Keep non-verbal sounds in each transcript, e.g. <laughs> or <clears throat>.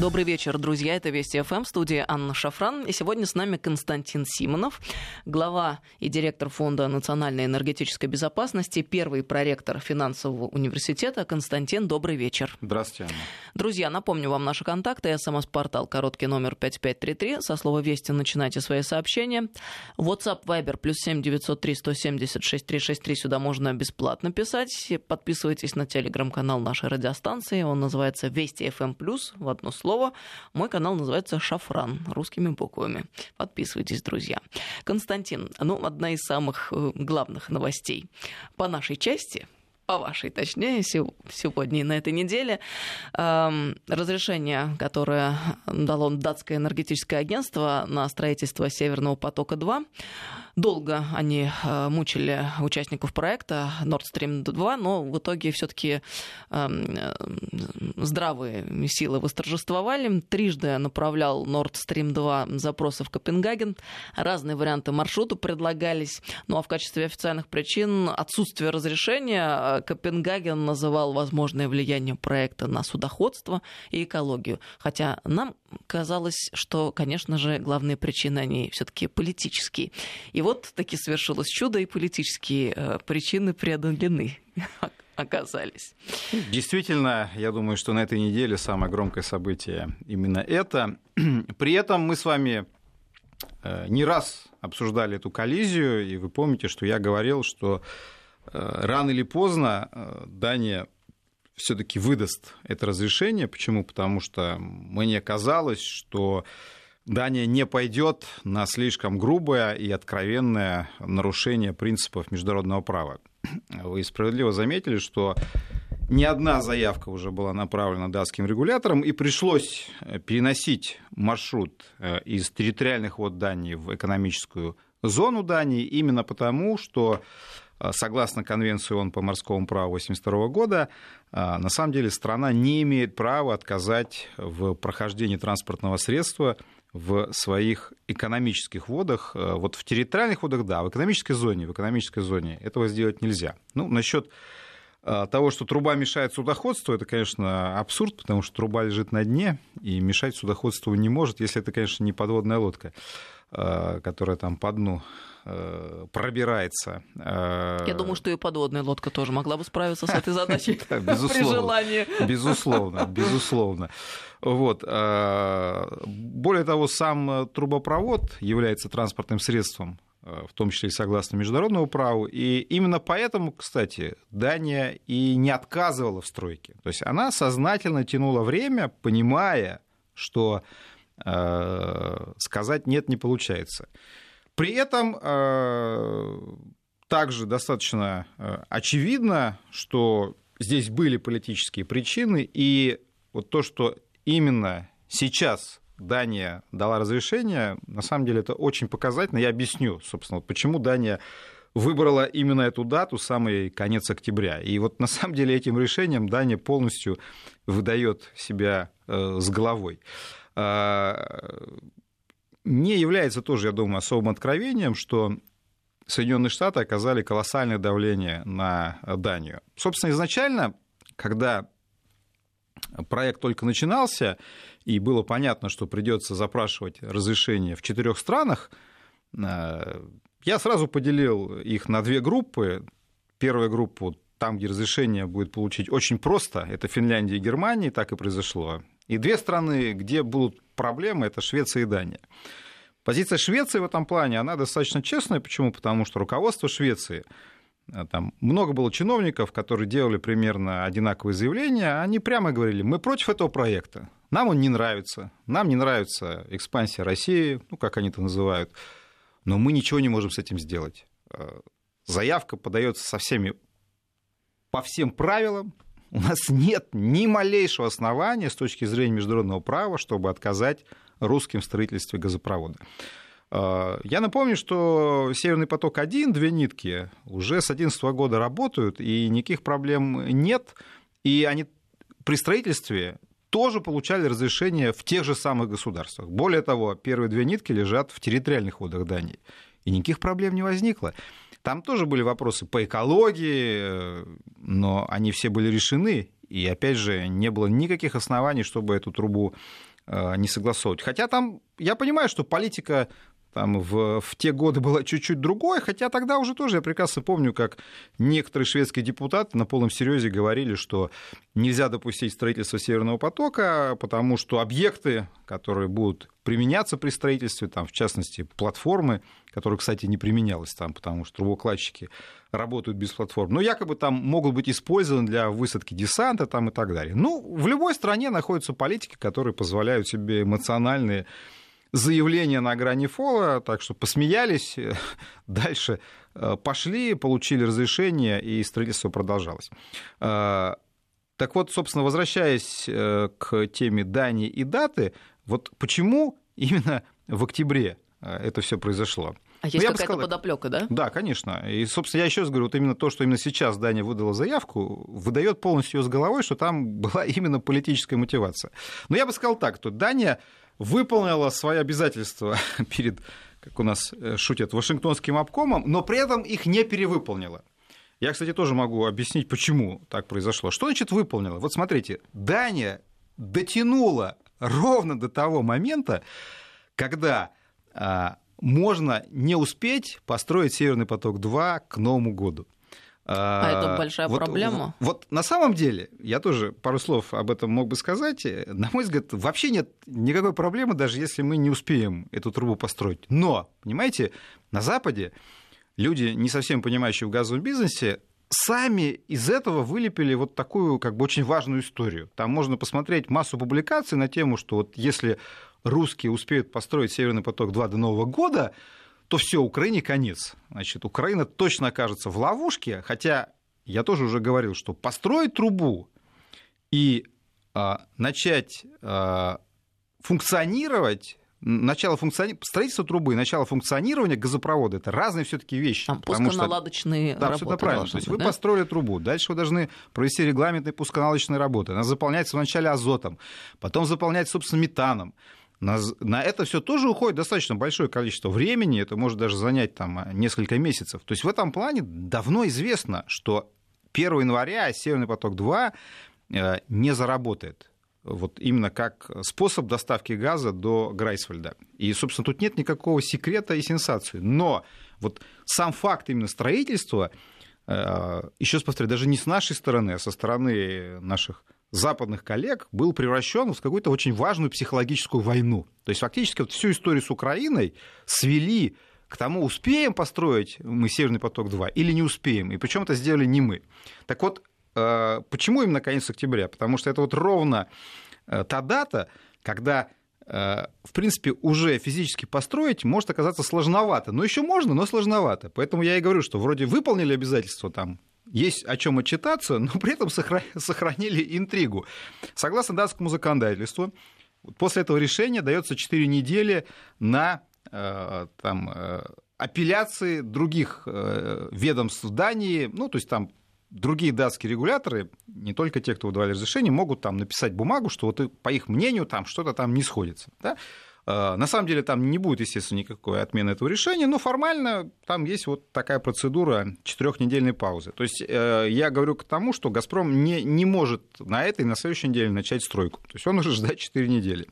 Добрый вечер, друзья. Это Вести ФМ, студия Анна Шафран. И сегодня с нами Константин Симонов, глава и директор Фонда национальной энергетической безопасности, первый проректор финансового университета. Константин, добрый вечер. Здравствуйте, Анна. Друзья, напомню вам наши контакты. СМС-портал короткий номер 5533. Со слова «Вести» начинайте свои сообщения. WhatsApp, Viber, плюс 7 903 176 363. Сюда можно бесплатно писать. Подписывайтесь на телеграм-канал нашей радиостанции. Он называется «Вести ФМ+,» в одно слово слово. Мой канал называется «Шафран» русскими буквами. Подписывайтесь, друзья. Константин, ну, одна из самых э, главных новостей по нашей части – по вашей, точнее, сегодня и на этой неделе. Разрешение, которое дало датское энергетическое агентство на строительство Северного потока-2, долго они э, мучили участников проекта Nord Stream 2, но в итоге все-таки здравые силы восторжествовали. Трижды направлял Nord Stream 2 запросы в Копенгаген. Разные варианты маршрута предлагались. Ну а в качестве официальных причин отсутствия разрешения Копенгаген называл возможное влияние проекта на судоходство и экологию. Хотя нам казалось, что, конечно же, главные причины, они все-таки политические. И вот таки совершилось чудо, и политические э, причины преодолены <laughs> оказались. Действительно, я думаю, что на этой неделе самое громкое событие именно это. <clears throat> При этом мы с вами э, не раз обсуждали эту коллизию, и вы помните, что я говорил, что Э, рано или поздно Дания все-таки выдаст это разрешение. Почему? Потому что мне казалось, что Дания не пойдет на слишком грубое и откровенное нарушение принципов международного права. Вы справедливо заметили, что не одна заявка уже была направлена датским регуляторам, и пришлось э, переносить маршрут из территориальных вод Дании в экономическую зону Дании именно потому, что а, согласно Конвенции ООН по морскому праву 1982 года, а, на самом деле страна не имеет права отказать в прохождении транспортного средства в своих экономических водах. А, вот в территориальных водах, да, в экономической зоне, в экономической зоне этого сделать нельзя. Ну, насчет того, что труба мешает судоходству, это, конечно, абсурд, потому что труба лежит на дне, и мешать судоходству не может, если это, конечно, не подводная лодка, которая там по дну Э, пробирается. Э, Я думаю, что и подводная лодка тоже могла бы справиться с этой задачей <laughs> при желании. Безусловно, безусловно. Вот. Э, более того, сам трубопровод является транспортным средством в том числе и согласно международному праву. И именно поэтому, кстати, Дания и не отказывала в стройке. То есть она сознательно тянула время, понимая, что э, сказать нет не получается. При этом э, также достаточно э, очевидно, что здесь были политические причины, и вот то, что именно сейчас Дания дала разрешение, на самом деле это очень показательно. Я объясню, собственно, почему Дания выбрала именно эту дату, самый конец октября. И вот на самом деле этим решением Дания полностью выдает себя э, с головой не является тоже, я думаю, особым откровением, что Соединенные Штаты оказали колоссальное давление на Данию. Собственно, изначально, когда проект только начинался, и было понятно, что придется запрашивать разрешение в четырех странах, э, я сразу поделил их на две группы. Первая группа там, где разрешение будет получить очень просто, это Финляндия и Германия, так и произошло. И две страны, где будут проблемы, это Швеция и Дания. Позиция Швеции в этом плане, она достаточно честная. Почему? Потому что руководство Швеции, э, там много было чиновников, которые делали примерно одинаковые заявления, они прямо говорили, мы против этого проекта, нам он не нравится, нам не нравится экспансия России, ну, как они это называют, но мы ничего не можем с этим сделать. Э, заявка подается со всеми, по всем правилам, у нас нет ни малейшего основания с точки зрения международного права, чтобы отказать русским в строительстве газопровода. А, я напомню, что «Северный поток-1», две нитки, уже с 2011 года работают, и никаких проблем нет. И они при строительстве тоже получали разрешение в тех же самых государствах. Более того, первые две нитки лежат в территориальных водах Дании. И никаких проблем не возникло. Там тоже были вопросы по экологии, но они все были решены, и опять же, не было никаких оснований, чтобы эту трубу не согласовывать. Хотя там, я понимаю, что политика там в, в те годы было чуть-чуть другое, хотя тогда уже тоже я прекрасно помню, как некоторые шведские депутаты на полном серьезе говорили, что нельзя допустить строительство Северного потока, потому что объекты, которые будут применяться при строительстве, там, в частности, платформы, которые, кстати, не применялась там, потому что трубокладчики работают без платформ, но якобы там могут быть использованы для высадки десанта там, и так далее. Ну, в любой стране находятся политики, которые позволяют себе эмоциональные заявление на грани фола, так что посмеялись, <laughs> дальше э, пошли, получили разрешение, и строительство продолжалось. Э, так вот, собственно, возвращаясь э, к теме Дании и даты, вот почему именно в октябре это все произошло? А есть ну, какая-то сказал... подоплека, да? Да, конечно. И, собственно, я еще раз говорю, вот именно то, что именно сейчас Дания выдала заявку, выдает полностью ее с головой, что там <laughs> была именно политическая мотивация. Но я бы сказал так, что Дания выполнила свои обязательства <laughs> перед, как у нас э, шутят, Вашингтонским обкомом, но при этом их не перевыполнила. Я, кстати, тоже могу объяснить, почему так произошло. Что значит выполнила? Вот смотрите, Дания дотянула ровно до того момента, когда а, можно не успеть построить Северный поток-2 к Новому году. А это большая вот, проблема? Вот, вот на самом деле, я тоже пару слов об этом мог бы сказать. На мой взгляд, вообще нет никакой проблемы, даже если мы не успеем эту трубу построить. Но, понимаете, на Западе люди, не совсем понимающие в газовом бизнесе, сами из этого вылепили вот такую как бы очень важную историю. Там можно посмотреть массу публикаций на тему, что вот если русские успеют построить Северный поток-2 до Нового года, то все, Украине конец. Значит, Украина точно окажется в ловушке, хотя я тоже уже говорил, что построить трубу и а, начать а, функционировать начало функциони... строительства трубы и начало функционирования газопровода это разные все-таки вещи. Там пусконаладочные что... да, работы. правильно. То есть быть, вы да? построили трубу, дальше вы должны провести регламентные пусконаладочные работы. Она заполняется вначале азотом, потом заполняется, собственно, метаном. На, на это все тоже уходит достаточно большое количество времени, это может даже занять там несколько месяцев. То есть в этом плане давно известно, что 1 января Северный поток-2 э, не заработает. Вот именно как способ доставки газа до Грайсвальда. И, собственно, тут нет никакого секрета и сенсации. Но вот сам факт именно строительства, э, еще раз повторяю, даже не с нашей стороны, а со стороны наших западных коллег был превращен в какую-то очень важную психологическую войну. То есть фактически вот всю историю с Украиной свели к тому, успеем построить мы Северный поток-2 или не успеем. И причем это сделали не мы. Так вот, э, почему именно конец октября? Потому что это вот ровно э, та дата, когда э, в принципе, уже физически построить может оказаться сложновато. Но еще можно, но сложновато. Поэтому я и говорю, что вроде выполнили обязательства там есть о чем отчитаться, но при этом сохранили интригу. Согласно датскому законодательству, после этого решения дается 4 недели на э, там, э, апелляции других э, ведомств Дании, ну, то есть там другие датские регуляторы, не только те, кто выдавали разрешение, могут там написать бумагу, что вот по их мнению там что-то там не сходится. Да? Э, на самом деле там не будет, естественно, никакой отмены этого решения, но формально там есть вот такая процедура четырехнедельной паузы. То есть э, я говорю к тому, что «Газпром» не, не может на этой на следующей неделе начать стройку. То есть он уже ждать 4 недели.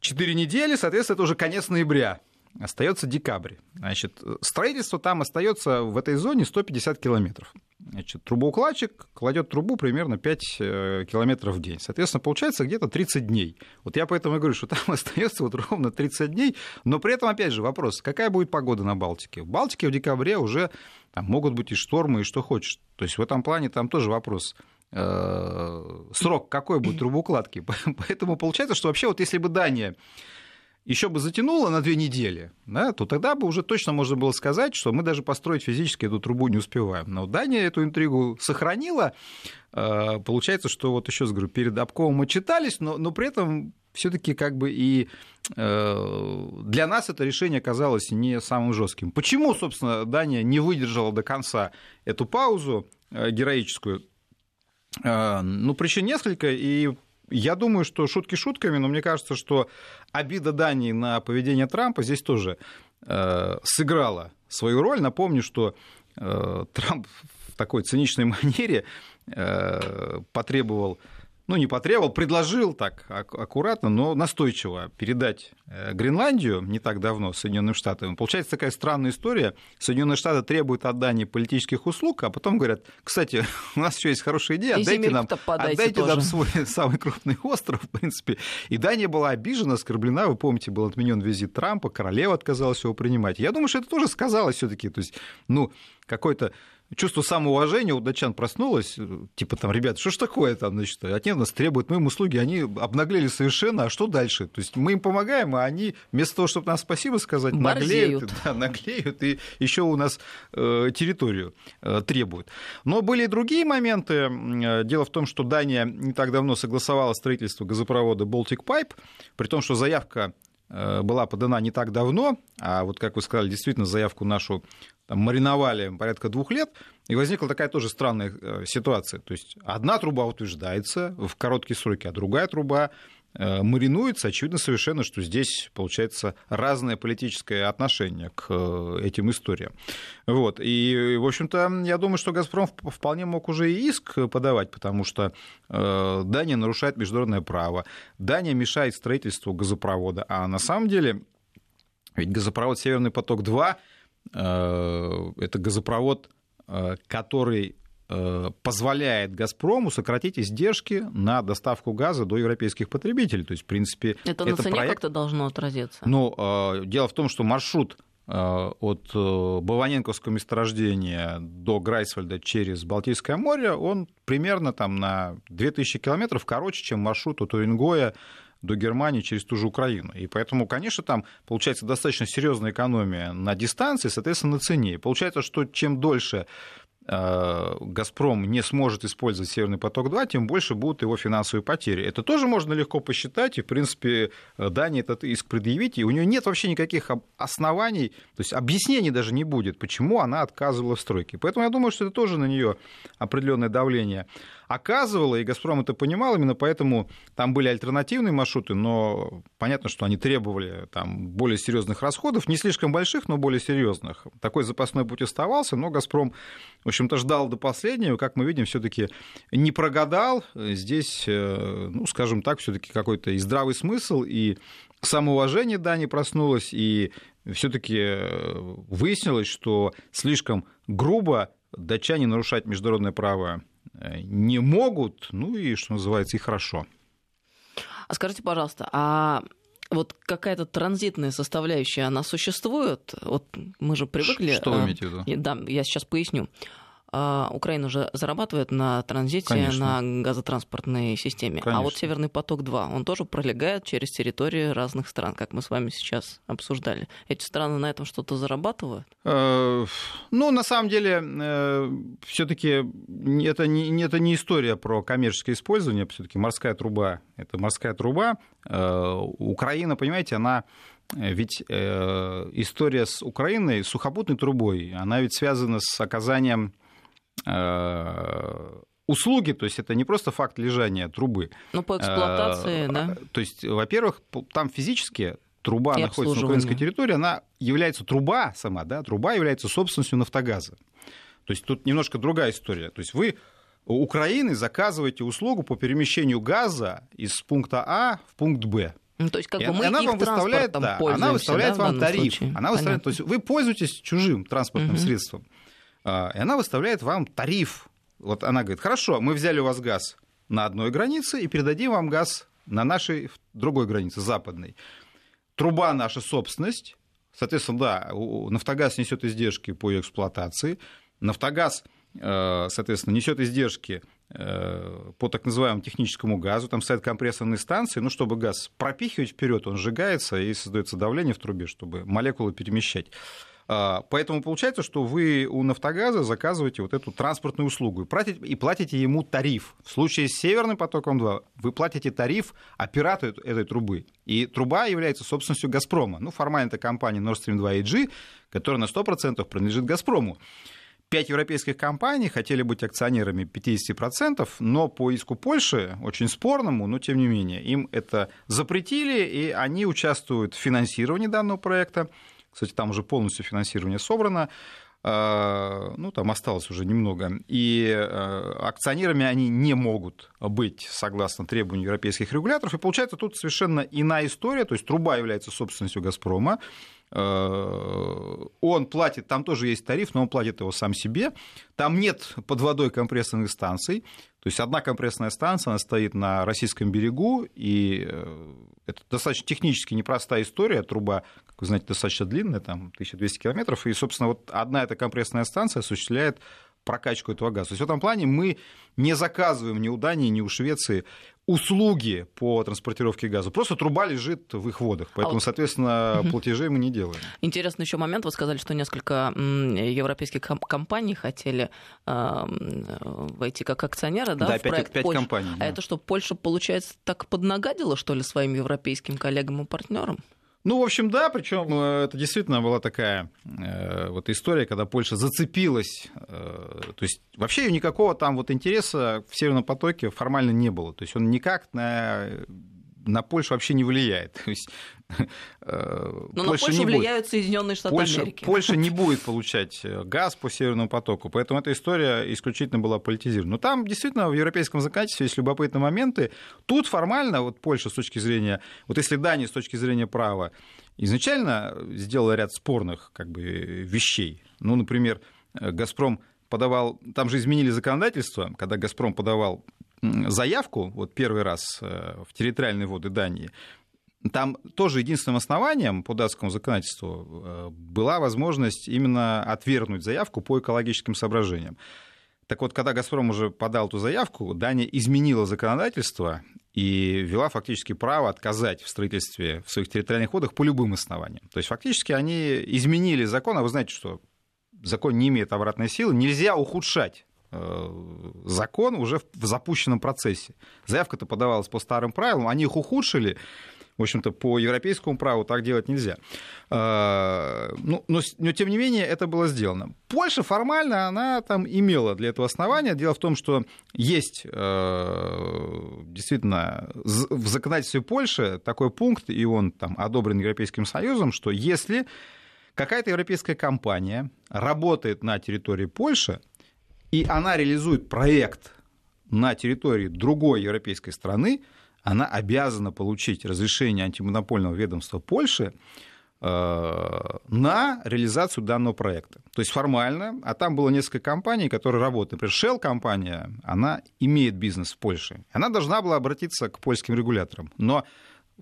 4 недели, соответственно, это уже конец ноября. Остается декабрь. Значит, строительство там остается в этой зоне 150 километров. Значит, трубоукладчик кладет трубу примерно 5 э, километров в день. Соответственно, получается где-то 30 дней. Вот я поэтому и говорю, что там <laughs> остается вот ровно 30 дней. Но при этом, опять же, вопрос, какая будет погода на Балтике? В Балтике в декабре уже там могут быть и штормы, и что хочешь. То есть в этом плане там тоже вопрос э, срок какой будет трубоукладки. <laughs> Поэтому получается, что вообще вот если бы Дания еще бы затянуло на две недели, да, то тогда бы уже точно можно было сказать, что мы даже построить физически эту трубу не успеваем. Но Дания эту интригу сохранила. Э, получается, что вот еще говорю, перед обковом мы читались, но, но при этом все-таки как бы и э, для нас это решение оказалось не самым жестким. Почему, собственно, Дания не выдержала до конца эту паузу э, героическую? Ну, причин несколько, и я думаю, что шутки шутками, но мне кажется, что обида Дании на поведение Трампа здесь тоже э, сыграла свою роль. Напомню, что Трамп <laughs> в такой циничной манере потребовал ну, не потребовал, предложил так аккуратно, но настойчиво передать э, Гренландию не так давно Соединенным Штатам. Получается такая странная история. Соединенные Штаты требуют отдания политических услуг, а потом говорят, кстати, <laughs> у нас еще есть хорошая идея, отдайте нам, отдайте нам свой <laughs> самый крупный остров, в принципе. И Дания была обижена, оскорблена. Вы помните, был отменен визит Трампа, королева отказалась его принимать. Я думаю, что это тоже сказалось все-таки. То есть, ну, какой-то чувство самоуважения у датчан проснулось, типа там, ребят, что ж такое там, значит, от них нас требуют, мы им услуги, они обнаглели совершенно, а что дальше? То есть мы им помогаем, а они вместо того, чтобы нам спасибо сказать, наглеют, да, наглеют и еще у нас э, территорию э, требуют. Но были и другие моменты. Дело в том, что Дания не так давно согласовала строительство газопровода Baltic Pipe, при том, что заявка э, была подана не так давно, а вот, как вы сказали, действительно заявку нашу там, мариновали порядка двух лет, и возникла такая тоже странная э, ситуация. То есть одна труба утверждается в короткие сроки, а другая труба э, маринуется. Очевидно совершенно, что здесь получается разное политическое отношение к э, этим историям. Вот. И, в общем-то, я думаю, что «Газпром» вполне мог уже и иск подавать, потому что Дания нарушает международное право, Дания мешает строительству газопровода, а на самом деле ведь газопровод «Северный поток-2» Э, это газопровод, э, который э, позволяет «Газпрому» сократить издержки на доставку газа до европейских потребителей. То есть, в принципе, это, это на цене проект... как-то должно отразиться? Ну, дело в том, что маршрут от Баваненковского месторождения до Грайсвальда через Балтийское море, он примерно там на 2000 километров короче, чем маршрут от Уренгоя до Германии через ту же Украину. И поэтому, конечно, там получается достаточно серьезная экономия на дистанции, соответственно, на цене. И получается, что чем дольше Э, Газпром не сможет использовать Северный поток-2, тем больше будут его финансовые потери. Это тоже можно легко посчитать, и, в принципе, Дания этот иск предъявить, и у нее нет вообще никаких оснований, то есть объяснений даже не будет, почему она отказывала в стройке. Поэтому я думаю, что это тоже на нее определенное давление оказывало, и «Газпром» это понимал, именно поэтому там были альтернативные маршруты, но понятно, что они требовали там, более серьезных расходов, не слишком больших, но более серьезных. Такой запасной путь оставался, но «Газпром» общем-то, ждал до последнего, как мы видим, все-таки не прогадал. Здесь, э, ну, скажем так, все-таки какой-то и здравый смысл, и самоуважение Дани проснулось, и все-таки э, выяснилось, что слишком грубо датчане нарушать международное право э, не могут, ну и, что называется, и хорошо. А скажите, пожалуйста, а вот какая-то транзитная составляющая, она существует? Вот мы же привыкли... Что вы имеете в виду? Да, я сейчас поясню. А, Украина уже зарабатывает на транзите, Конечно. на газотранспортной системе. Конечно. А вот Северный поток-2, он тоже пролегает через территории разных стран, как мы с вами сейчас обсуждали. Эти страны на этом что-то зарабатывают? Э, ну, на самом деле, э, все-таки это не, это не история про коммерческое использование, все-таки морская труба это морская труба. Э, Украина, понимаете, она ведь история с Украиной, с сухопутной трубой, она ведь связана с оказанием услуги, то есть это не просто факт лежания трубы. Ну, по эксплуатации, а, да. То есть, во-первых, там физически труба И находится на украинской территории, она является, труба сама, да, труба является собственностью Нафтогаза. То есть тут немножко другая история. То есть вы у Украины заказываете услугу по перемещению газа из пункта А в пункт Б. Ну, то есть, как бы мы она их вам выставляет, да, она выставляет да, вам тариф. Случае? Она выставляет, то есть вы пользуетесь чужим транспортным угу. средством. А, и она выставляет вам тариф. Вот она говорит, хорошо, мы взяли у вас газ на одной границе и передадим вам газ на нашей другой границе, западной. Труба наша собственность, соответственно, да, Нафтогаз несет издержки по ее эксплуатации, Нафтогаз, э, соответственно, несет издержки э, по так называемому техническому газу, там стоят компрессорные станции, ну, чтобы газ пропихивать вперед, он сжигается и создается давление в трубе, чтобы молекулы перемещать. А, поэтому получается, что вы у «Нафтогаза» заказываете вот эту транспортную услугу и платите, ему тариф. В случае с «Северным потоком-2» вы платите тариф оператору этой трубы. И труба является собственностью «Газпрома». Ну, формально это компания Nord Stream 2 AG, которая на 100% принадлежит «Газпрому». Пять европейских компаний хотели быть акционерами 50%, но по иску Польши, очень спорному, но тем не менее, им это запретили, и они участвуют в финансировании данного проекта. Кстати, там уже полностью финансирование собрано. А, ну, там осталось уже немного. И э, акционерами они не могут быть согласно требованию европейских регуляторов. И получается тут совершенно иная история. То есть труба является собственностью «Газпрома». Э, он платит, там тоже есть тариф, но он платит его сам себе. Там нет под водой компрессорных станций. То есть одна компрессная станция, она стоит на российском берегу, и э, это достаточно технически непростая история. Труба, как вы знаете, достаточно длинная, там 1200 километров. И, собственно, вот одна эта компрессная станция осуществляет прокачку этого газа. То есть в этом плане мы не заказываем ни у Дании, ни у Швеции услуги по транспортировке газа. Просто труба лежит в их водах. Поэтому, а вот... соответственно, <laughs> платежей мы не делаем. Интересный еще момент. Вы сказали, что несколько европейских компаний хотели э, войти как акционеры да, да в проект 5, 5 компаний. А это что, Польша, получается, так поднагадила, что ли, своим европейским коллегам и партнерам? Ну, в общем, да, причем э, это действительно была такая э, вот история, когда Польша зацепилась. Э, то есть вообще никакого там вот интереса в Северном потоке формально не было. То есть он никак на на Польшу вообще не влияет. <laughs> То есть, э, Но Польша на Польшу влияют будет. Соединенные Штаты Польша, Америки. Польша не <laughs> будет получать э, газ по Северному потоку, поэтому эта история исключительно была политизирована. Но там действительно в европейском законодательстве есть любопытные моменты. Тут формально вот Польша с точки зрения, вот если Дания с точки зрения права изначально сделала ряд спорных как бы, вещей. Ну, например, э, «Газпром» подавал, там же изменили законодательство, когда «Газпром» подавал заявку, вот первый раз э, в территориальные воды Дании, там тоже единственным основанием по датскому законодательству э, была возможность именно отвергнуть заявку по экологическим соображениям. Так вот, когда «Газпром» уже подал эту заявку, Дания изменила законодательство и ввела фактически право отказать в строительстве в своих территориальных водах по любым основаниям. То есть фактически они изменили закон, а вы знаете, что закон не имеет обратной силы, нельзя ухудшать закон уже в запущенном процессе. Заявка-то подавалась по старым правилам, они их ухудшили, в общем-то, по европейскому праву так делать нельзя. Э, ну, но, но, тем не менее, это было сделано. Польша формально, она там имела для этого основания. Дело в том, что есть э, действительно в законодательстве Польши такой пункт, и он там одобрен Европейским Союзом, что если какая-то европейская компания работает на территории Польши, и она реализует проект на территории другой европейской страны, она обязана получить разрешение антимонопольного ведомства Польши э, на реализацию данного проекта. То есть формально, а там было несколько компаний, которые работают. Например, Shell-компания, она имеет бизнес в Польше. Она должна была обратиться к польским регуляторам. Но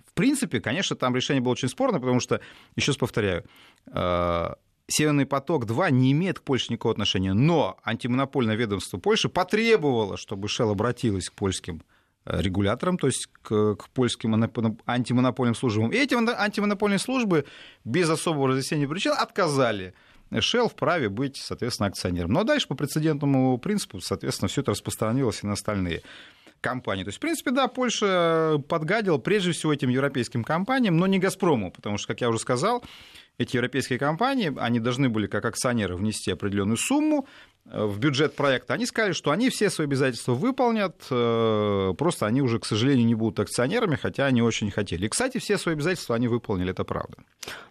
в принципе, конечно, там решение было очень спорно, потому что, еще раз повторяю, э, Северный поток-2 не имеет к Польше никакого отношения, но антимонопольное ведомство Польши потребовало, чтобы Shell обратилась к польским э, регуляторам, то есть к, к польским антимонопольным службам. И эти антимонопольные службы без особого разъяснения причин отказали Shell праве быть, соответственно, акционером. Но дальше по прецедентному принципу, соответственно, все это распространилось и на остальные компании. То есть, в принципе, да, Польша подгадила прежде всего этим европейским компаниям, но не «Газпрому», потому что, как я уже сказал, эти европейские компании, они должны были как акционеры внести определенную сумму, Э, в бюджет проекта, они сказали, что они все свои обязательства выполнят, э, просто они уже, к сожалению, не будут акционерами, хотя они очень хотели. И, кстати, все свои обязательства они выполнили, это правда.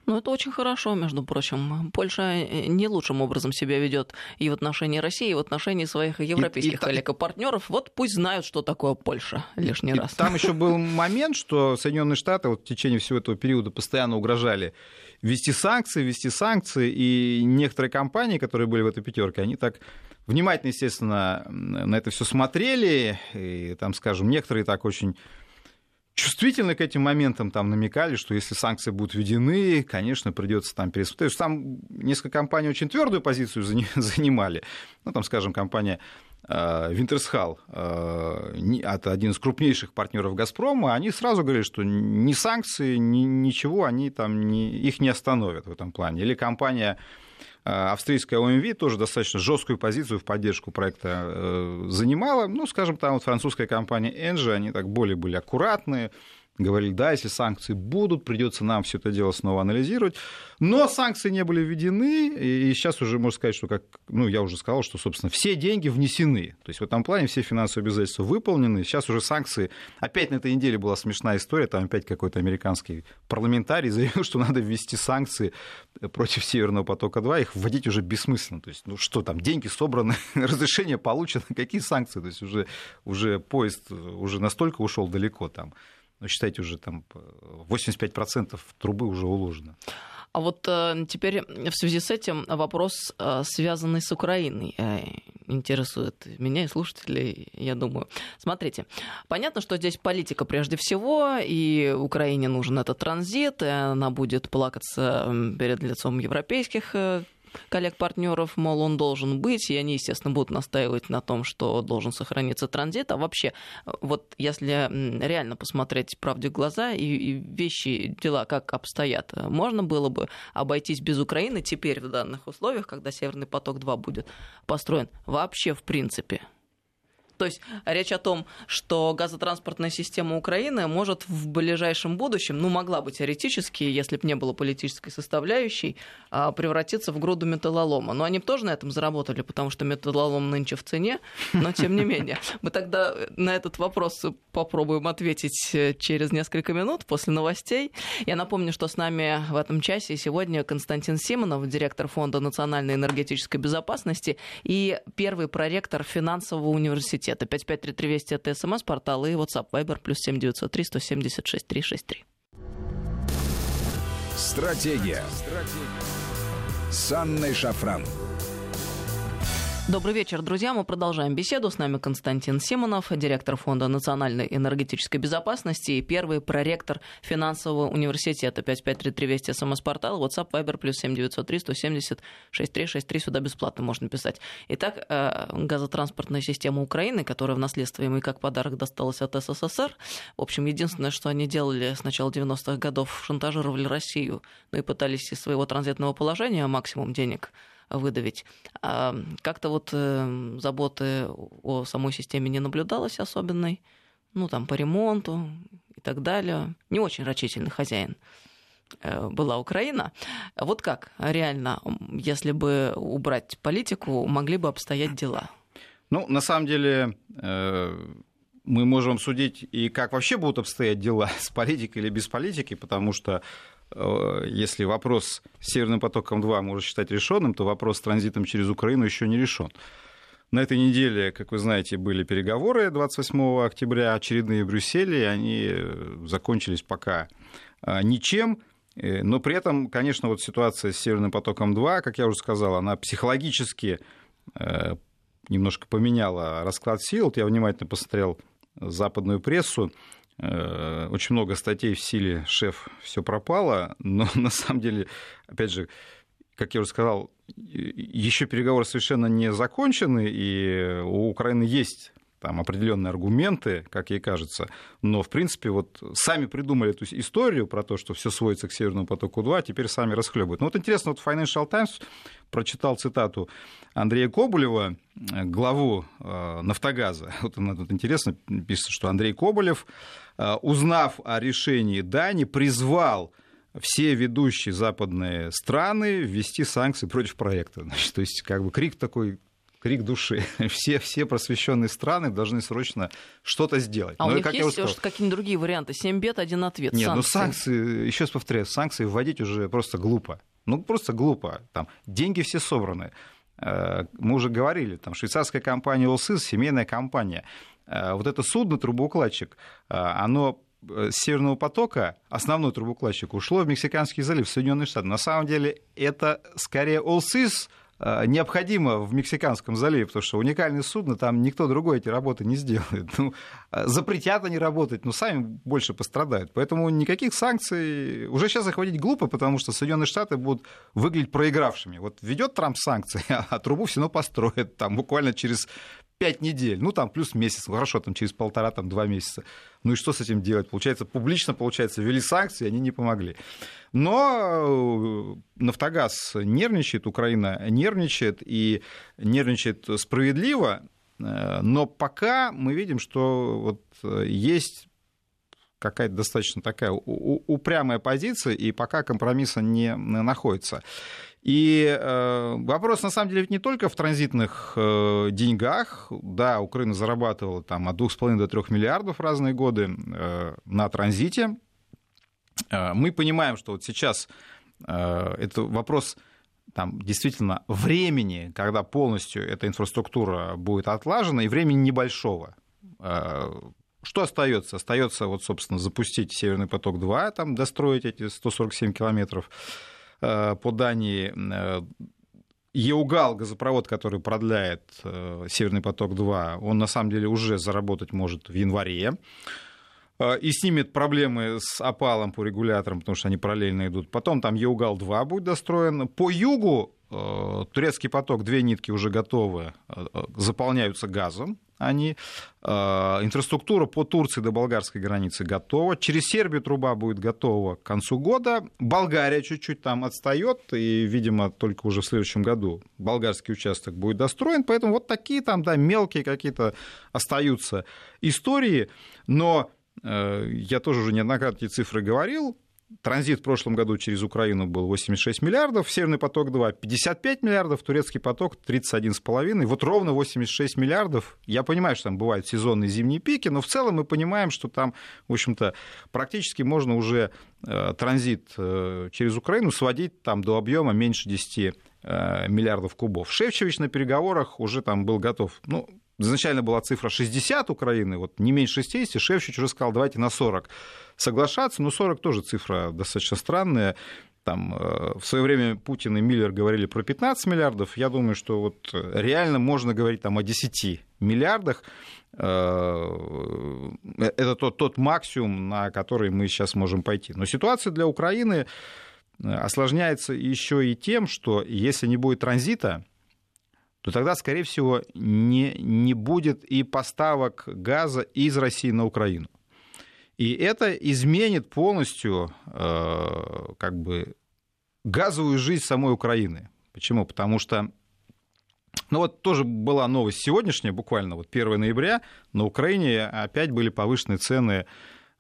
Ну, это очень хорошо, между прочим. Польша э, не лучшим образом себя ведет и в отношении России, и в отношении своих европейских и, и, коллег и партнеров. Вот пусть знают, что такое Польша лишний и раз. Там еще был момент, что Соединенные Штаты вот в течение всего этого периода постоянно угрожали ввести санкции, ввести санкции, и некоторые компании, которые были в этой пятерке, они так внимательно, естественно, на это все смотрели, и там, скажем, некоторые так очень чувствительно к этим моментам там намекали, что если санкции будут введены, конечно, придется там пересмотреть. Там несколько компаний очень твердую позицию <laughs> занимали. Ну, там, скажем, компания Винтерсхал, это один из крупнейших партнеров Газпрома, они сразу говорили, что ни санкции, ни ничего, они там не, их не остановят в этом плане. Или компания а, австрийская ОМВ тоже достаточно жесткую позицию в поддержку проекта э, занимала. Ну, скажем, там вот французская компания Engie, они так более были аккуратные, говорили, да, если санкции будут, придется нам все это дело снова анализировать. Но санкции не были введены, и сейчас уже можно сказать, что, как, ну, я уже сказал, что, собственно, все деньги внесены. То есть в этом плане все финансовые обязательства выполнены. Сейчас уже санкции... Опять на этой неделе была смешная история, там опять какой-то американский парламентарий заявил, что надо ввести санкции против Северного потока-2, их вводить уже бессмысленно. То есть, ну что там, деньги собраны, <laughs> разрешение получено, какие санкции? То есть уже, уже поезд уже настолько ушел далеко там ну, считайте, уже там 85% трубы уже уложено. А вот э, теперь в связи с этим вопрос, э, связанный с Украиной, э, интересует меня и слушателей, я думаю. Смотрите, понятно, что здесь политика прежде всего, и Украине нужен этот транзит, и она будет плакаться перед лицом европейских э, коллег-партнеров, мол, он должен быть, и они, естественно, будут настаивать на том, что должен сохраниться транзит. А вообще, вот если реально посмотреть правде в глаза и, и вещи, дела как обстоят, можно было бы обойтись без Украины теперь в данных условиях, когда Северный поток-2 будет построен вообще в принципе? То есть речь о том, что газотранспортная система Украины может в ближайшем будущем, ну, могла бы теоретически, если бы не было политической составляющей, а, превратиться в груду металлолома. Но они бы тоже на этом заработали, потому что металлолом нынче в цене, но тем не менее. Мы тогда на этот вопрос попробуем ответить э, через несколько минут после новостей. Я напомню, что с нами в этом часе сегодня Константин Симонов, директор Фонда национальной энергетической безопасности и первый проректор финансового университета университета. 5533 Вести это смс-портал и WhatsApp Viber плюс 7903 176 363. Стратегия. Стратегия. С Анной Шафран. Добрый вечер, друзья. Мы продолжаем беседу. С нами Константин Симонов, директор Фонда национальной энергетической безопасности и первый проректор финансового университета. 5533 Вести СМС-портал, WhatsApp, Viber, плюс 7903 170 6363. Сюда бесплатно можно писать. Итак, э, газотранспортная система Украины, которая в наследство им и как подарок досталась от СССР. В общем, единственное, что они делали с начала 90-х годов, шантажировали Россию, ну и пытались из своего транзитного положения максимум денег выдавить. А как-то вот э, заботы о самой системе не наблюдалось особенной. Ну, там, по ремонту и так далее. Не очень рачительный хозяин э, была Украина. Вот как реально, если бы убрать политику, могли бы обстоять дела? Ну, на самом деле, э, мы можем судить и как вообще будут обстоять дела <laughs> с политикой или без политики, потому что если вопрос с Северным потоком-2 можно считать решенным, то вопрос с транзитом через Украину еще не решен. На этой неделе, как вы знаете, были переговоры 28 октября, очередные в Брюсселе, они э, закончились пока э, ничем. Но при этом, конечно, вот ситуация с Северным потоком-2, как я уже сказал, она психологически немножко поменяла расклад сил. Вот я внимательно посмотрел западную прессу. Э, очень много статей в силе «Шеф, все пропало», но <laughs> на самом деле, опять же, как я уже сказал, еще переговоры совершенно не закончены, и у Украины есть там определенные аргументы, как ей кажется, но, в принципе, вот сами придумали эту историю про то, что все сводится к Северному потоку-2, а теперь сами расхлебывают. Ну вот интересно, вот Financial Times прочитал цитату Андрея Коболева, главу э, «Нафтогаза». <laughs> Вот тут интересно, пишется, что Андрей Коболев, э, узнав о решении Дани, призвал все ведущие западные страны ввести санкции против проекта. Значит, то есть как бы крик такой крик души. <laughs> Все, все просвещенные страны должны срочно что-то сделать. А Но, у них есть какие-нибудь другие варианты? Семь бед, один ответ. Нет, санкции. ну санкции, еще раз повторяю, санкции вводить уже просто глупо. Ну, просто глупо. Там деньги все собраны. Э, мы уже говорили, там швейцарская компания «Олсыз», семейная компания. Э, вот это судно, трубоукладчик, э, оно с Северного потока, основной трубоукладчик, ушло в Мексиканский залив, в Соединенные Штаты. На самом деле это скорее «Олсыз», Э, необходимо в Мексиканском заливе, потому что уникальное судно, там никто другой эти работы не сделает. Ну, э, запретят они работать, но сами больше пострадают. Поэтому никаких санкций уже сейчас захватить глупо, потому что Соединенные Штаты будут выглядеть проигравшими. Вот ведет Трамп санкции, <laughs> а трубу все равно построят там буквально через пять недель, ну там плюс месяц, ну, хорошо, там через полтора, там два месяца. Ну и что с этим делать? Получается, публично, получается, ввели санкции, они не помогли. Но э, Нафтогаз нервничает, Украина нервничает, и нервничает справедливо, э, но пока мы видим, что вот э, есть какая-то достаточно такая упрямая позиция, и пока компромисса не находится. И э, вопрос, на самом деле, ведь не только в транзитных э, деньгах. Да, Украина зарабатывала там от 2,5 до 3 миллиардов разные годы э, на транзите. Э, мы понимаем, что вот сейчас э, это вопрос там, действительно времени, когда полностью эта инфраструктура будет отлажена, и времени небольшого. Э, что остается? Остается, вот, собственно, запустить Северный поток-2, там, достроить эти 147 километров по Дании э, Еугал, газопровод, который продляет э, Северный поток-2, он на самом деле уже заработать может в январе и снимет проблемы с опалом по регуляторам, потому что они параллельно идут. Потом там Еугал-2 будет достроен. По югу турецкий поток, две нитки уже готовы, заполняются газом они. Э, инфраструктура по Турции до болгарской границы готова. Через Сербию труба будет готова к концу года. Болгария чуть-чуть там отстает, и, видимо, только уже в следующем году болгарский участок будет достроен. Поэтому вот такие там, да, мелкие какие-то остаются истории. Но э, я тоже уже неоднократно эти цифры говорил. Транзит в прошлом году через Украину был 86 миллиардов, Северный поток-2 – 55 миллиардов, Турецкий поток – 31,5. Вот ровно 86 миллиардов. Я понимаю, что там бывают сезонные зимние пики, но в целом мы понимаем, что там, в общем-то, практически можно уже э, транзит э, через Украину сводить там, до объема меньше 10 э, миллиардов кубов. Шевчевич на переговорах уже там был готов. Ну, изначально была цифра 60 Украины, вот не меньше 60, Шевчевич уже сказал, давайте на 40 соглашаться, но 40 тоже цифра достаточно странная. Там, э, в свое время Путин и Миллер говорили про 15 миллиардов. Я думаю, что вот реально можно говорить там, о 10 миллиардах. Э, это тот, тот максимум, на который мы сейчас можем пойти. Но ситуация для Украины э, осложняется еще и тем, что если не будет транзита, то тогда, скорее всего, не, не будет и поставок газа из России на Украину. И это изменит полностью э, как бы газовую жизнь самой Украины. Почему? Потому что ну вот тоже была новость сегодняшняя, буквально вот 1 ноября, на Украине опять были повышенные цены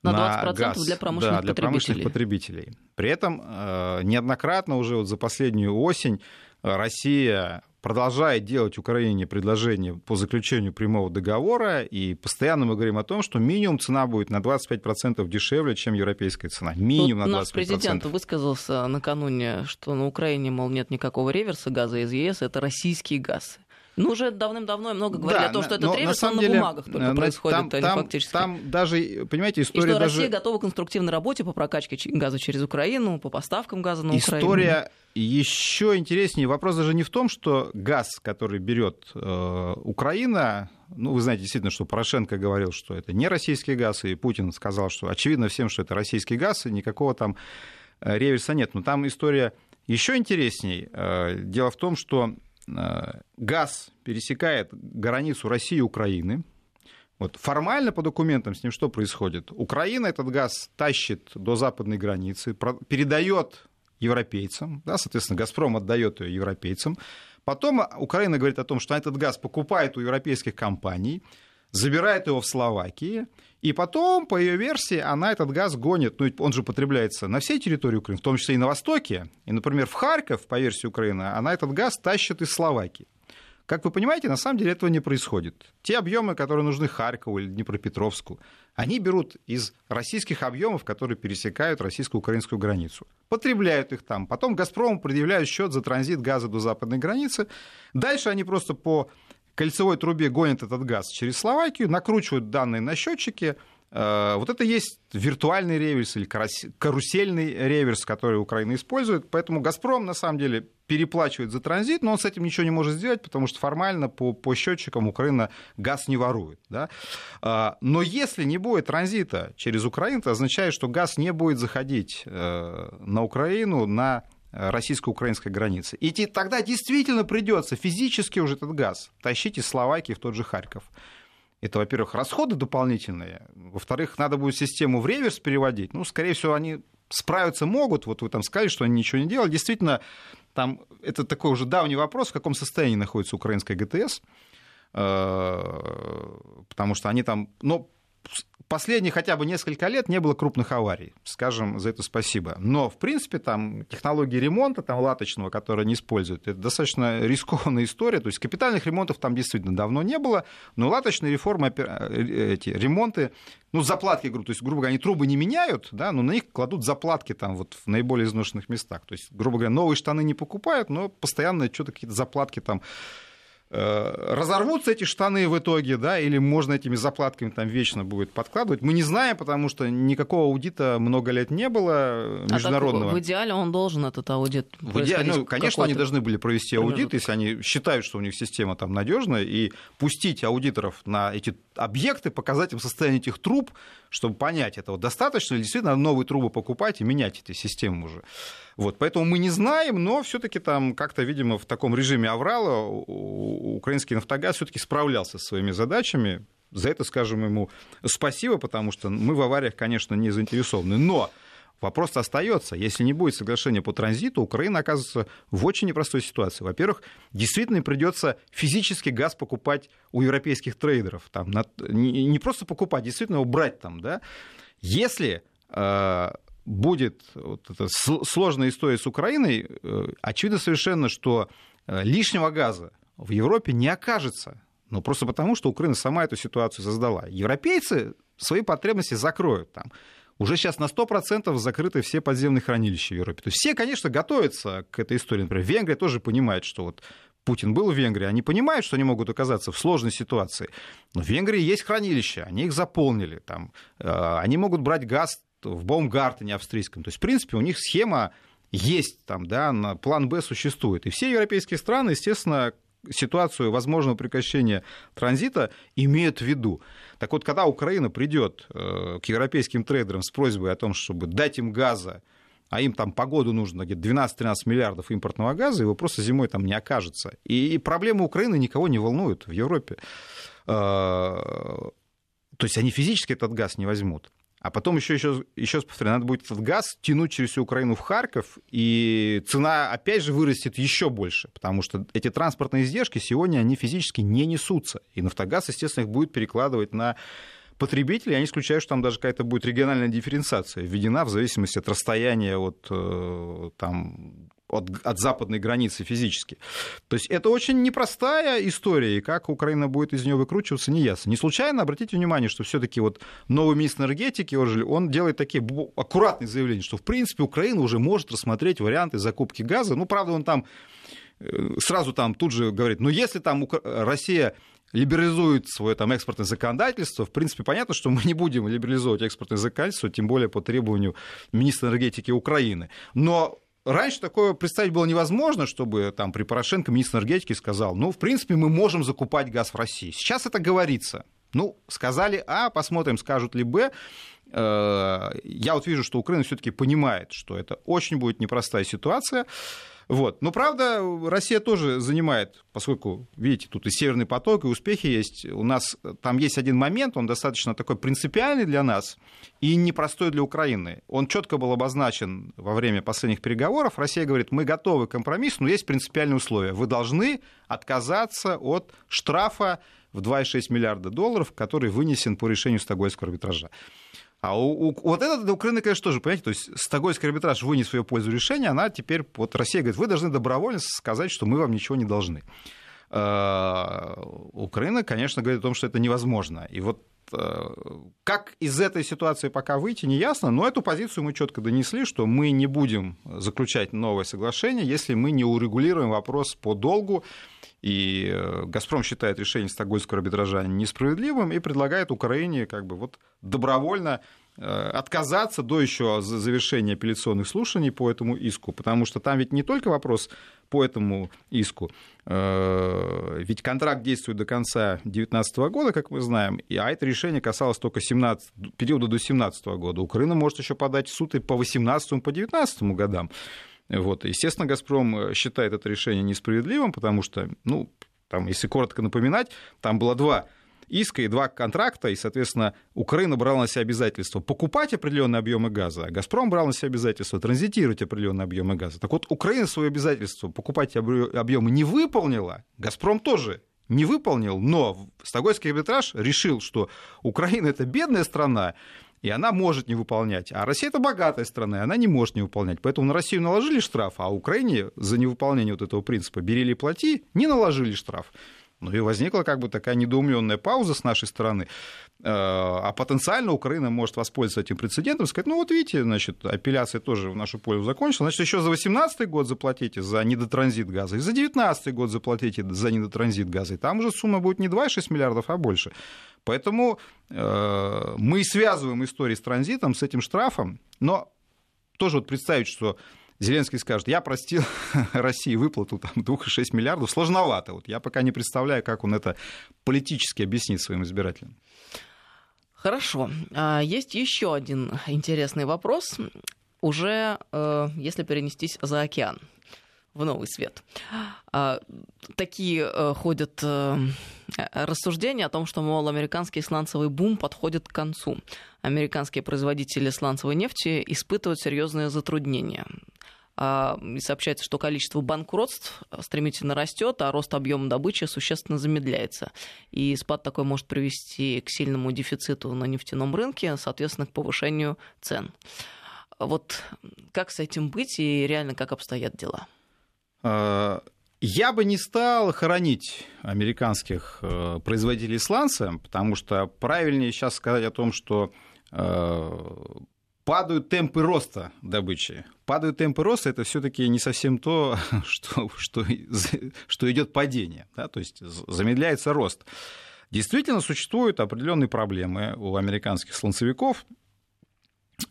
на, на газ для промышленных, да, для потребителей. промышленных потребителей. При этом э, неоднократно уже вот за последнюю осень Россия продолжает делать Украине предложение по заключению прямого договора, и постоянно мы говорим о том, что минимум цена будет на 25% дешевле, чем европейская цена. Минимум Тут на 25%. Наш президент высказался накануне, что на Украине, мол, нет никакого реверса газа из ЕС, это российский газ. Ну, уже давным-давно много говорили да, о том, что это но, реверс, на он деле, на бумагах только на, происходит, там, а там, фактически. Там даже, понимаете, история И что даже... Россия готова к конструктивной работе по прокачке газа через Украину, по поставкам газа на история Украину. История еще интереснее. Вопрос даже не в том, что газ, который берет э, Украина, ну, вы знаете действительно, что Порошенко говорил, что это не российский газ, и Путин сказал, что очевидно всем, что это российский газ, и никакого там э, реверса нет. Но там история еще интересней. Э, дело в том, что Э, газ пересекает границу России и Украины. Вот формально по документам с ним что происходит? Украина этот газ тащит до западной границы, передает европейцам, да, соответственно, Газпром отдает ее европейцам. Потом Украина говорит о том, что этот газ покупает у европейских компаний, забирает его в Словакии, и потом, по ее версии, она этот газ гонит, ну, он же потребляется на всей территории Украины, в том числе и на Востоке. И, например, в Харьков, по версии Украины, она этот газ тащит из Словакии. Как вы понимаете, на самом деле этого не происходит. Те объемы, которые нужны Харькову или Днепропетровску, они берут из российских объемов, которые пересекают российско-украинскую границу. Потребляют их там. Потом «Газпрому» предъявляют счет за транзит газа до западной границы. Дальше они просто по кольцевой трубе гонят этот газ через Словакию, накручивают данные на счетчики. Э, вот это есть виртуальный реверс или карусельный реверс, который Украина использует. Поэтому «Газпром» на самом деле переплачивает за транзит, но он с этим ничего не может сделать, потому что формально по, по счетчикам Украина газ не ворует. Да? Э, но если не будет транзита через Украину, это означает, что газ не будет заходить э, на Украину на российско-украинской границы. И тогда действительно придется физически уже этот газ тащить из Словакии в тот же Харьков. Это, во-первых, расходы дополнительные. Во-вторых, надо будет систему в реверс переводить. Ну, скорее всего, они справиться могут. Вот вы там сказали, что они ничего не делали. Действительно, там это такой уже давний вопрос, в каком состоянии находится украинская ГТС. Э, потому что они там... Ну, последние хотя бы несколько лет не было крупных аварий, скажем, за это спасибо. Но, в принципе, там технологии ремонта, там латочного, которые не используют, это достаточно рискованная история. То есть капитальных ремонтов там действительно давно не было, но латочные реформы, э, эти ремонты, ну, заплатки, то есть, грубо говоря, они трубы не меняют, да, но на них кладут заплатки там вот в наиболее изношенных местах. То есть, грубо говоря, новые штаны не покупают, но постоянно что-то какие-то заплатки там разорвутся эти штаны в итоге, да, или можно этими заплатками там вечно будет подкладывать. Мы не знаем, потому что никакого аудита много лет не было международного. А так, в идеале он должен этот аудит в идеале, ну, конечно, они должны были провести аудит, если они считают, что у них система там надежная, и пустить аудиторов на эти объекты, показать им состояние этих труб, чтобы понять, этого достаточно или действительно новые трубы покупать и менять эти системы уже. Вот, поэтому мы не знаем, но все-таки там как-то, видимо, в таком режиме аврала украинский нафтогаз все-таки справлялся со своими задачами. За это скажем ему спасибо, потому что мы в авариях, конечно, не заинтересованы. Но Вопрос остается. Если не будет соглашения по транзиту, Украина оказывается в очень непростой ситуации. Во-первых, действительно придется физически газ покупать у европейских трейдеров. Там, не, просто покупать, действительно его брать там. Да? Если э, будет вот эта сложная история с Украиной, э, очевидно совершенно, что э, лишнего газа в Европе не окажется. Ну, просто потому, что Украина сама эту ситуацию создала. Европейцы свои потребности закроют там. Уже сейчас на 100% закрыты все подземные хранилища в Европе. То есть все, конечно, готовятся к этой истории. Например, Венгрия тоже понимает, что вот Путин был в Венгрии, они понимают, что они могут оказаться в сложной ситуации. Но в Венгрии есть хранилища, они их заполнили. Там, э, они могут брать газ в Баумгартене австрийском. То есть, в принципе, у них схема есть, там, да, план Б существует. И все европейские страны, естественно, ситуацию возможного прекращения транзита имеют в виду. Так вот, когда Украина придет э, к европейским трейдерам с просьбой о том, чтобы дать им газа, а им там по году нужно где-то 12-13 миллиардов импортного газа, его просто зимой там не окажется. И проблемы Украины никого не волнуют в Европе. Э, то есть они физически этот газ не возьмут. А потом еще, еще, еще раз повторяю, надо будет этот газ тянуть через всю Украину в Харьков, и цена опять же вырастет еще больше, потому что эти транспортные издержки сегодня, они физически не несутся. И Нафтогаз, естественно, их будет перекладывать на потребителей. Я не исключаю, что там даже какая-то будет региональная дифференциация введена в зависимости от расстояния от э, там, от, от западной границы физически. То есть это очень непростая история, и как Украина будет из нее выкручиваться, не ясно. Не случайно, обратите внимание, что все-таки вот новый министр энергетики, он делает такие аккуратные заявления, что в принципе Украина уже может рассмотреть варианты закупки газа. Ну, правда, он там э, сразу там тут же говорит, ну, если там Россия либерализует свое там, экспортное законодательство, в принципе, понятно, что мы не будем либерализовать экспортное законодательство, тем более по требованию министра энергетики Украины. Но Раньше такое представить было невозможно, чтобы там при Порошенко министр энергетики сказал, ну, в принципе, мы можем закупать газ в России. Сейчас это говорится. Ну, сказали А, посмотрим, скажут ли Б. Э, я вот вижу, что Украина все-таки понимает, что это очень будет непростая ситуация. Вот. Но, правда, Россия тоже занимает, поскольку, видите, тут и Северный поток, и успехи есть. У нас там есть один момент, он достаточно такой принципиальный для нас и непростой для Украины. Он четко был обозначен во время последних переговоров. Россия говорит, мы готовы к компромиссу, но есть принципиальные условия. Вы должны отказаться от штрафа в 2,6 миллиарда долларов, который вынесен по решению Стокгольмского арбитража. А у, у, вот это для Украины, конечно, тоже, понимаете, то есть Стокгольмский арбитраж вынес в ее пользу решение, она теперь, вот Россия говорит, вы должны добровольно сказать, что мы вам ничего не должны. А, Украина, конечно, говорит о том, что это невозможно. И вот э, как из этой ситуации пока выйти, не ясно, но эту позицию мы четко донесли, что мы не будем заключать новое соглашение, если мы не урегулируем вопрос по долгу. И э, «Газпром» считает решение стокгольмского арбитража несправедливым и предлагает Украине как бы вот добровольно э, отказаться до еще завершения апелляционных слушаний по этому иску, потому что там ведь не только вопрос по этому иску, э, ведь контракт действует до конца 2019 года, как мы знаем, а это решение касалось только 17, периода до 2017 года. Украина может еще подать в суд и по 18 по 19 годам. Вот. Естественно, «Газпром» э, считает это решение несправедливым, потому что, ну, там, если коротко напоминать, там было два иска и два контракта, и, соответственно, Украина брала на себя обязательство покупать определенные объемы газа, а «Газпром» брал на себя обязательство транзитировать определенные объемы газа. Так вот, Украина свое обязательство покупать объемы не выполнила, «Газпром» тоже не выполнил, но Стокгольмский арбитраж решил, что Украина это бедная страна, и она может не выполнять. А Россия это богатая страна, и она не может не выполнять. Поэтому на Россию наложили штраф, а Украине за невыполнение вот этого принципа «бери или плати» не наложили штраф. Ну и возникла как бы такая недоуменная пауза с нашей стороны. Э, а потенциально Украина может воспользоваться этим прецедентом сказать, ну вот видите, значит, апелляция тоже в нашу пользу закончилась, значит, еще за 2018 год заплатите за недотранзит газа, и за 2019 год заплатите за недотранзит газа, и там уже сумма будет не 2,6 миллиардов, а больше. Поэтому э, мы связываем истории с транзитом, с этим штрафом, но тоже вот представить, что Зеленский скажет, я простил <laughs> России выплату там, 2,6 миллиардов, сложновато. Вот я пока не представляю, как он это политически объяснит своим избирателям. Хорошо. А, есть еще один интересный вопрос, уже э, если перенестись за океан в новый свет. А, такие э, ходят э, рассуждения о том, что, мол, американский сланцевый бум подходит к концу. Американские производители сланцевой нефти испытывают серьезные затруднения. А, и сообщается, что количество банкротств стремительно растет, а рост объема добычи существенно замедляется. И спад такой может привести к сильному дефициту на нефтяном рынке, соответственно, к повышению цен. Вот как с этим быть и реально как обстоят дела? А, я бы не стал хоронить американских э, производителей сланца, потому что правильнее сейчас сказать о том, что э, падают темпы роста добычи. Падают темпы роста, это все-таки не совсем то, <laughs> что, что, что идет падение, да? то есть замедляется рост. Действительно существуют определенные проблемы у американских слонцевиков.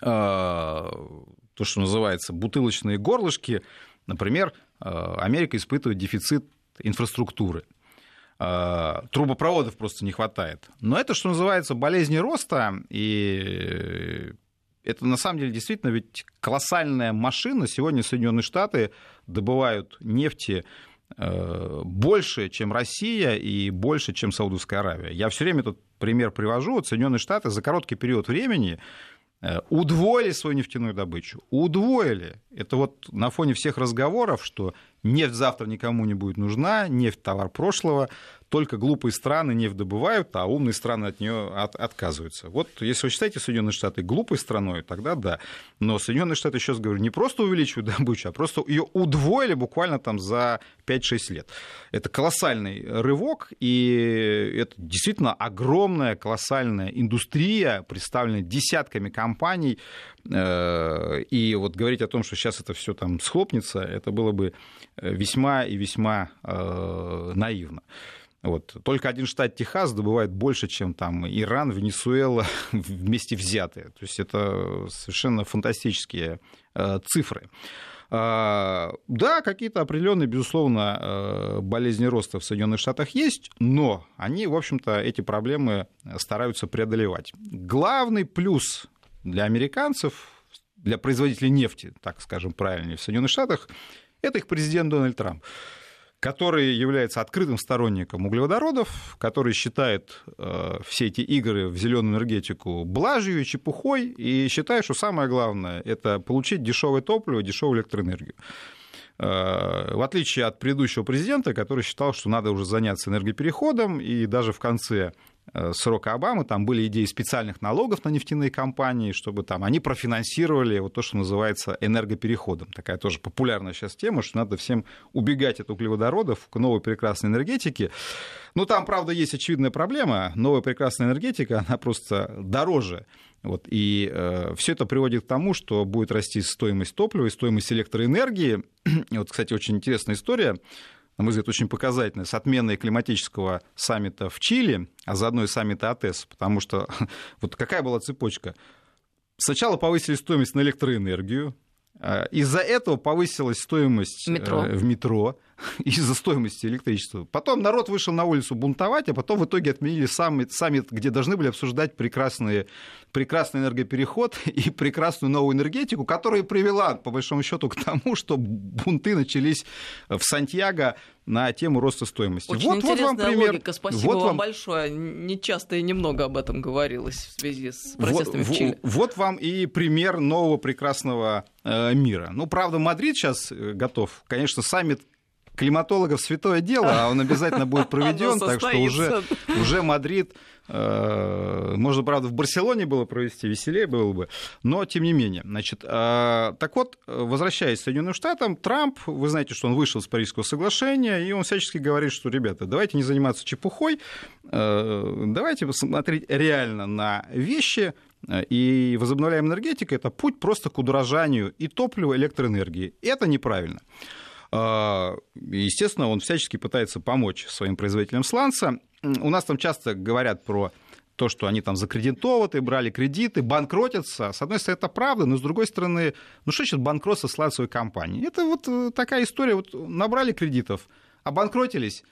А, то, что называется бутылочные горлышки. Например, а, Америка испытывает дефицит инфраструктуры. А, трубопроводов просто не хватает. Но это, что называется, болезни роста, и это на самом деле действительно ведь колоссальная машина. Сегодня Соединенные Штаты добывают нефти э, больше, чем Россия и больше, чем Саудовская Аравия. Я все время этот пример привожу. Вот Соединенные Штаты за короткий период времени э, удвоили свою нефтяную добычу. Удвоили. Это вот на фоне всех разговоров, что нефть завтра никому не будет нужна, нефть товар прошлого, только глупые страны нефть добывают, а умные страны от нее от, отказываются. Вот если вы считаете Соединенные Штаты глупой страной, тогда да. Но Соединенные Штаты, еще раз говорю, не просто увеличивают добычу, а просто ее удвоили буквально там за 5-6 лет. Это колоссальный рывок, и это действительно огромная, колоссальная индустрия, представленная десятками компаний. Э, и вот говорить о том, что сейчас это все там схлопнется, это было бы весьма и весьма э, наивно. Вот. Только один штат Техас добывает больше, чем там Иран, Венесуэла <laughs> вместе взятые. То есть это совершенно фантастические э, цифры. Э, да, какие-то определенные, безусловно, э, болезни роста в Соединенных Штатах есть, но они, в общем-то, эти проблемы стараются преодолевать. Главный плюс для американцев, для производителей нефти, так скажем правильнее, в Соединенных Штатах, это их президент Дональд Трамп который является открытым сторонником углеводородов, который считает э, все эти игры в зеленую энергетику блажью, чепухой, и считает, что самое главное – это получить дешевое топливо, дешевую электроэнергию. Э, в отличие от предыдущего президента, который считал, что надо уже заняться энергопереходом, и даже в конце срока Обамы, там были идеи специальных налогов на нефтяные компании, чтобы там они профинансировали вот то, что называется энергопереходом. Такая тоже популярная сейчас тема, что надо всем убегать от углеводородов к новой прекрасной энергетике. Ну, там, правда, есть очевидная проблема. Новая прекрасная энергетика, <laughs> она просто дороже. Вот, и э, все это приводит к тому, что будет расти стоимость топлива и стоимость электроэнергии. <clears throat> И вот, кстати, очень интересная история на мой взгляд, очень показательная, с отменой климатического саммита в Чили, а заодно и саммита АТЭС, потому что <laughs> вот какая была цепочка? Сначала повысили стоимость на электроэнергию, а, из-за этого повысилась стоимость метро. Э, в метро <laughs> из-за стоимости электричества. Потом народ вышел на улицу бунтовать, а потом в итоге отменили саммит, саммит где должны были обсуждать прекрасный, прекрасный энергопереход <laughs> и прекрасную новую энергетику, которая привела, по большому счету, к тому, что бунты начались в Сантьяго на тему роста стоимости. Очень вот, вот вам пример. логика. Спасибо вот вам, вам большое. Не часто и немного об этом говорилось в связи с протестами вот, в Чили. Вот вам и пример нового прекрасного э, мира. Ну, правда, Мадрид сейчас э, готов. Конечно, саммит климатологов святое дело, а он обязательно будет <laughs> проведен, так что уже, уже Мадрид Э, можно, правда, в Барселоне было провести, веселее было бы, но тем не менее. Значит, э, так вот, возвращаясь к Соединенным Штатам, Трамп, вы знаете, что он вышел из Парижского соглашения, и он всячески говорит, что, ребята, давайте не заниматься чепухой, э, давайте посмотреть реально на вещи, и возобновляемая энергетика – это путь просто к удорожанию и топлива, и электроэнергии. Это неправильно. Естественно, он всячески пытается помочь своим производителям сланца у нас там часто говорят про то, что они там закредитованы, брали кредиты, банкротятся. С одной стороны, это правда, но с другой стороны, ну что значит банкротство сланцевой компании? Это вот э, такая история, вот набрали кредитов, обанкротились,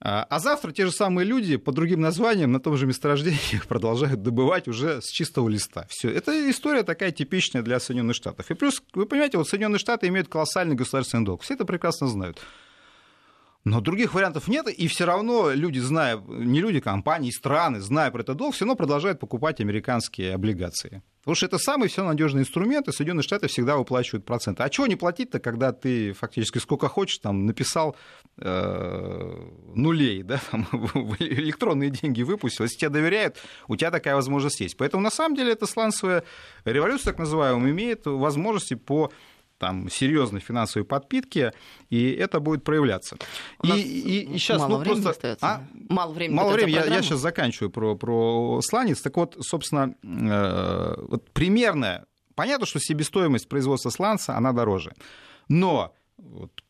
а, а завтра те же самые люди по другим названиям на том же месторождении <laughs> продолжают добывать уже с чистого листа. Все. Это история такая типичная для Соединенных Штатов. И плюс, вы понимаете, вот Соединенные Штаты имеют колоссальный государственный долг. Все это прекрасно знают. Но других вариантов нет, и все равно люди, зная, не люди, компании, страны, зная про этот долг, все равно продолжают покупать американские облигации. Потому что это самый все надежный инструмент, и Соединенные Штаты всегда выплачивают проценты. А чего не платить-то, когда ты фактически сколько хочешь там написал э, нулей, да, там, <laughs> электронные деньги выпустил. Если тебе доверяют, у тебя такая возможность есть. Поэтому на самом деле эта сланцевая революция, так называемая, имеет возможности по там серьезной финансовой подпитки, и это будет проявляться. У и, и, и сейчас, мало ну, времени просто... остается. А? Мало времени. Мало времени. Я, я сейчас заканчиваю про, про сланец. Так вот, собственно, э, вот примерная... Понятно, что себестоимость производства сланца, она дороже. Но вот,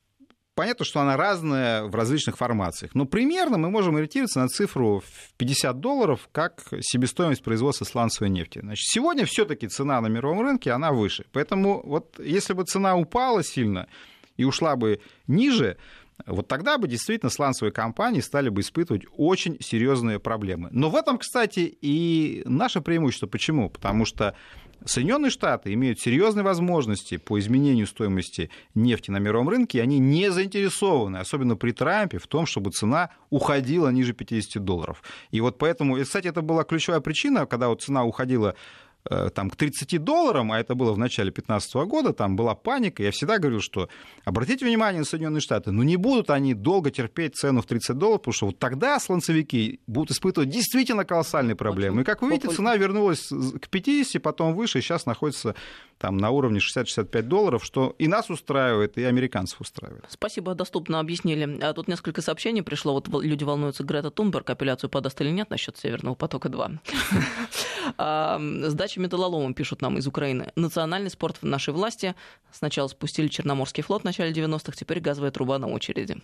Понятно, что она разная в различных формациях, но примерно мы можем ориентироваться на цифру в 50 долларов как себестоимость производства сланцевой нефти. Значит, сегодня все-таки цена на мировом рынке, она выше. Поэтому вот если бы цена упала сильно и ушла бы ниже, вот тогда бы действительно сланцевые компании стали бы испытывать очень серьезные проблемы. Но в этом, кстати, и наше преимущество. Почему? Потому что Соединенные Штаты имеют серьезные возможности по изменению стоимости нефти на мировом рынке, и они не заинтересованы, особенно при Трампе, в том, чтобы цена уходила ниже 50 долларов. И вот поэтому, и, кстати, это была ключевая причина, когда вот цена уходила там, к 30 долларам, а это было в начале 2015 года, там была паника. Я всегда говорил, что обратите внимание на Соединенные Штаты, но не будут они долго терпеть цену в 30 долларов, потому что вот тогда слонцевики будут испытывать действительно колоссальные проблемы. И как вы видите, цена вернулась к 50, потом выше, и сейчас находится там на уровне 60-65 долларов, что и нас устраивает, и американцев устраивает. Спасибо, доступно объяснили. А тут несколько сообщений пришло. Вот люди волнуются, Грета Тунберг апелляцию подаст или нет насчет Северного потока-2. <laughs> Сдача металлоломом, пишут нам из Украины. Национальный спорт в нашей власти. Сначала спустили Черноморский флот в начале 90-х, теперь газовая труба на очереди.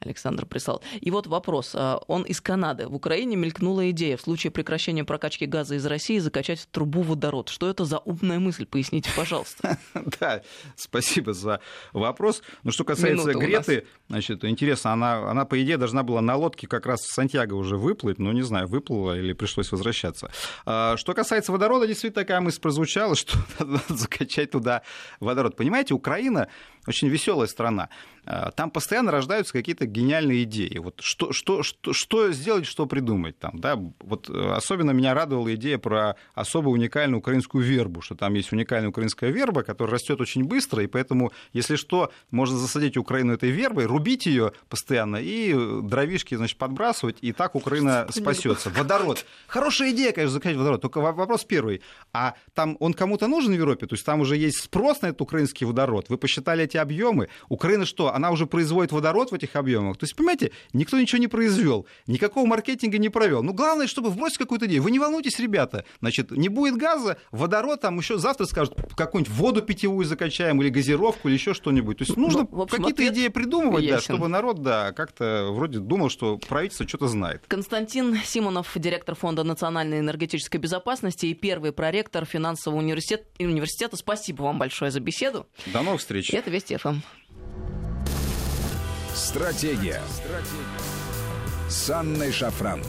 Александр прислал. И вот вопрос. А, он из Канады. В Украине мелькнула идея в случае прекращения прокачки газа из России закачать в трубу водород. Что это за умная мысль? Поясните, пожалуйста. <laughs> Да, спасибо за вопрос. Ну, что касается Греты, значит, интересно, она, она, по идее, должна была на лодке как раз в Сантьяго уже выплыть, но не знаю, выплыла или пришлось возвращаться. А, что касается водорода, действительно такая мысль прозвучала, что <laughs> надо закачать туда водород. Понимаете, Украина очень веселая страна. А, там постоянно рождаются какие-то гениальные идеи. Вот что, что, что, что сделать, что придумать там. Да? Вот э, особенно меня радовала идея про особо уникальную украинскую вербу, что там есть уникальная украинская верба, которая растет очень быстро, и поэтому, если что, можно засадить Украину этой вербой, рубить ее постоянно и дровишки значит, подбрасывать, и так Украина спасется. Водород. Хорошая идея, конечно, закачать водород. Только вопрос первый. А там он кому-то нужен в Европе? То есть там уже есть спрос на этот украинский водород? Вы посчитали эти объемы? Украина что, она уже производит водород в этих объемах. То есть, понимаете, никто ничего не произвел, никакого маркетинга не провел. Ну, главное, чтобы вбросить какую-то идею. Вы не волнуйтесь, ребята. Значит, не будет газа, водород, там еще завтра скажут, какую-нибудь воду питьевую закачаем, или газировку, или еще что-нибудь. То есть нужно ну, какие-то идеи придумывать, да, чтобы народ, да, как-то вроде думал, что правительство что-то знает. Константин Симонов, директор Фонда национальной энергетической безопасности и первый проректор финансового университета. университета. Спасибо вам большое за беседу. До новых встреч. Это Вести ФМ. Стратегия. Стратегия. С Анной Шафран.